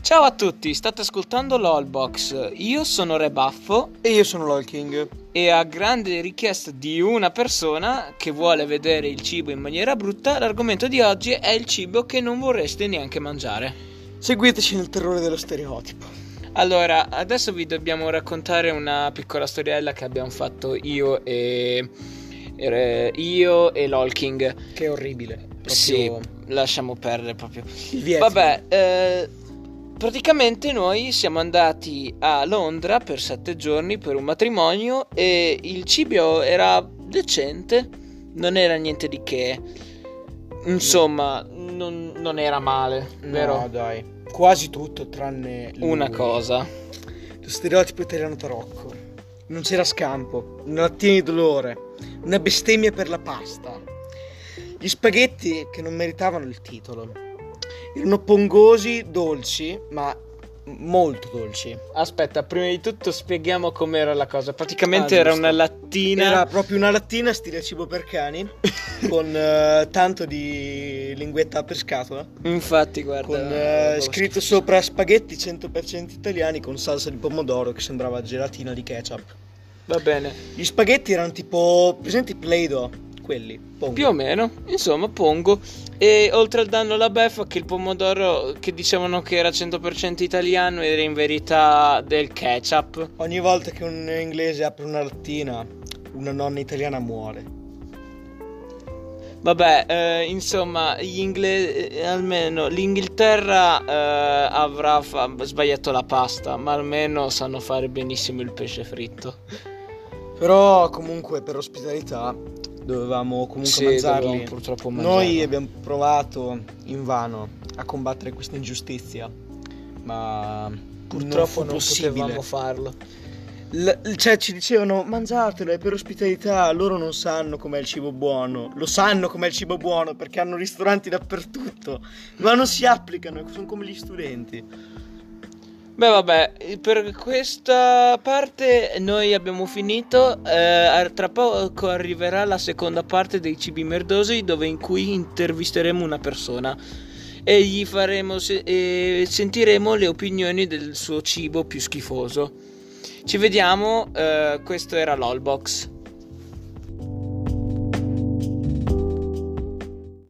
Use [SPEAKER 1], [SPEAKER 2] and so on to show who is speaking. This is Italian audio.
[SPEAKER 1] Ciao a tutti, state ascoltando l'Allbox. Io sono Rebaffo
[SPEAKER 2] E io sono l'Holking.
[SPEAKER 1] e a grande richiesta di una persona che vuole vedere il cibo in maniera brutta, l'argomento di oggi è il cibo che non vorreste neanche mangiare.
[SPEAKER 2] Seguiteci nel terrore dello stereotipo.
[SPEAKER 1] Allora, adesso vi dobbiamo raccontare una piccola storiella che abbiamo fatto io e io e l'Holking.
[SPEAKER 2] Che è orribile. Proprio
[SPEAKER 1] Sì, lasciamo perdere proprio. Vabbè, eh, praticamente noi siamo andati a Londra per sette giorni per un matrimonio e il cibo era decente, non era niente di che. Insomma, non, non era male,
[SPEAKER 2] No,
[SPEAKER 1] vero?
[SPEAKER 2] dai. Quasi tutto, tranne
[SPEAKER 1] Una
[SPEAKER 2] lui.
[SPEAKER 1] cosa.
[SPEAKER 2] Lo stereotipo italiano tarocco. Non c'era scampo, una lattina di dolore, una bestemmia per la pasta. Gli spaghetti che non meritavano il titolo. Erano pongosi, dolci, ma molto dolci.
[SPEAKER 1] Aspetta, prima di tutto spieghiamo com'era la cosa. Praticamente
[SPEAKER 2] Ah,
[SPEAKER 1] era una lattina.
[SPEAKER 2] Era proprio una lattina stile cibo per cani, con eh, tanto di linguetta per scatola,
[SPEAKER 1] Infatti, guarda.
[SPEAKER 2] con
[SPEAKER 1] roba
[SPEAKER 2] scritto sopra spaghetti 100% italiani con salsa di pomodoro che sembrava gelatina di ketchup.
[SPEAKER 1] Va bene.
[SPEAKER 2] Gli spaghetti erano tipo, presenti Play-Doh, quelli, pongo.
[SPEAKER 1] Più o meno, insomma, pongo. E oltre al danno alla beffa, che il pomodoro che dicevano che era 100% italiano era in verità del ketchup.
[SPEAKER 2] Ogni volta che un inglese apre una lattina, una nonna italiana muore.
[SPEAKER 1] Vabbè, eh, insomma, gli ingle- eh, almeno l'Inghilterra eh, avrà fa- sbagliato la pasta, ma almeno sanno fare benissimo il pesce fritto.
[SPEAKER 2] Però comunque per ospitalità dovevamo comunque
[SPEAKER 1] Sì,
[SPEAKER 2] mangiarli.
[SPEAKER 1] purtroppo
[SPEAKER 2] Noi
[SPEAKER 1] mangiarlo.
[SPEAKER 2] abbiamo provato invano a combattere questa ingiustizia, ma
[SPEAKER 1] Purtroppo non,
[SPEAKER 2] possibile.
[SPEAKER 1] potevamo farlo.
[SPEAKER 2] L- cioè ci dicevano mangiatelo è per ospitalità, loro non sanno com'è il cibo buono, lo sanno com'è il cibo buono perché hanno ristoranti dappertutto, ma non si applicano, sono come gli studenti.
[SPEAKER 1] Beh, vabbè, per questa parte noi abbiamo finito. eh, tra poco arriverà la seconda parte dei cibi merdosi, dove in cui intervisteremo una persona e gli faremo se- e sentiremo le opinioni del suo cibo più schifoso. Ci vediamo, eh, questo era l'Allbox.